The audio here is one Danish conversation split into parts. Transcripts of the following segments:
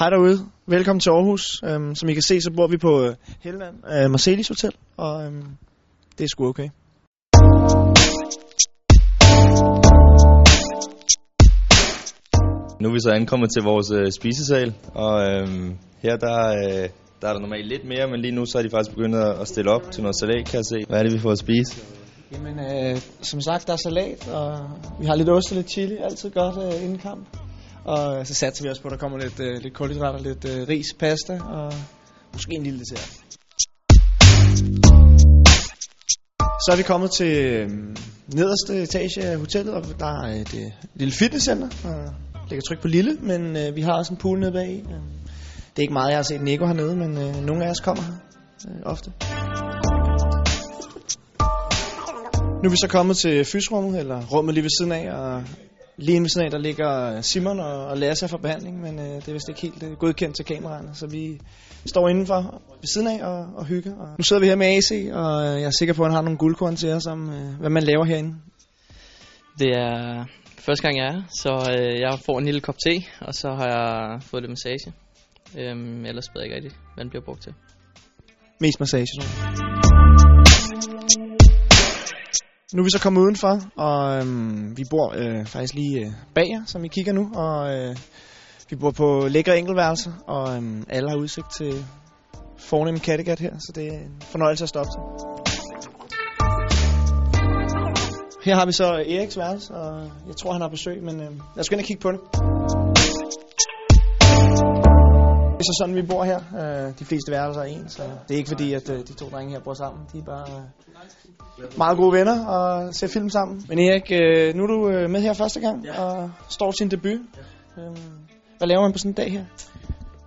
Hej derude. Velkommen til Aarhus. Øhm, som I kan se, så bor vi på øh, Helland øh, Marcelis Hotel, og øhm, det er sgu okay. Nu er vi så ankommet til vores øh, spisesal, og øh, her der, øh, der er der normalt lidt mere, men lige nu så er de faktisk begyndt at stille op til noget salat, kan jeg se. Hvad er det, vi får at spise? Jamen, øh, som sagt, der er salat, og vi har lidt ost og lidt chili. Altid godt øh, inden kamp. Og så satser vi også på, at der kommer lidt, øh, lidt kulhydrater, lidt øh, ris, pasta og måske en lille dessert. Så er vi kommet til øh, nederste etage af hotellet, og der er et øh, lille fitnesscenter. Og lægger tryk på lille, men øh, vi har også en pool nede bag. Øh, det er ikke meget, jeg har set Nico hernede, men øh, nogle af os kommer her øh, ofte. Nu er vi så kommet til fysrummet, eller rummet lige ved siden af, og lige ved siden af, der ligger Simon og, og Lasse for behandling, men øh, det er vist ikke helt øh, godkendt til kameraerne, så vi står indenfor ved siden af og, og hygger. Og nu sidder vi her med AC, og øh, jeg er sikker på, at han har nogle guldkorn til os om, øh, hvad man laver herinde. Det er første gang, jeg er så øh, jeg får en lille kop te, og så har jeg fået lidt massage. Øhm, ellers ved jeg ikke rigtigt, hvad den bliver brugt til. Mest massage, tror jeg. Nu er vi så kommet udenfor, og øhm, vi bor øh, faktisk lige øh, bag jer, som I kigger nu. Og øh, vi bor på lækre enkeltværelser, og øhm, alle har udsigt til fornem Kattegat her, så det er en fornøjelse at stoppe til. Her har vi så Eriks værelse, og jeg tror, han har besøg, men øh, lad os gå ind og kigge på det. Det er så sådan, vi bor her. Øh, de fleste værelser er ens, så det er ikke fordi, at øh, de to drenge her bor sammen. De er bare øh, meget gode venner og ser film sammen. Men Erik, nu er du med her første gang og står til en debut. Øh, hvad laver man på sådan en dag her?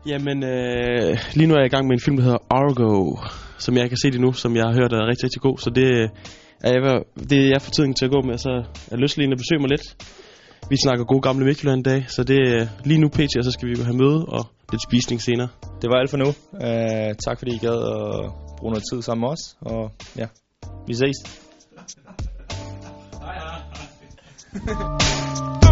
Jamen, øh, lige nu er jeg i gang med en film, der hedder Argo, som jeg kan se det nu, som jeg har hørt er rigtig, rigtig god. Så det er jeg, det er jeg for tiden til at gå med, så jeg lyst til at besøge mig lidt. Vi snakker gode gamle Midtjylland i dag, så det er lige nu pt, og så skal vi have møde og lidt spisning senere. Det var alt for nu. Uh, tak fordi I gad at bruge noget tid sammen med os, og ja, vi ses.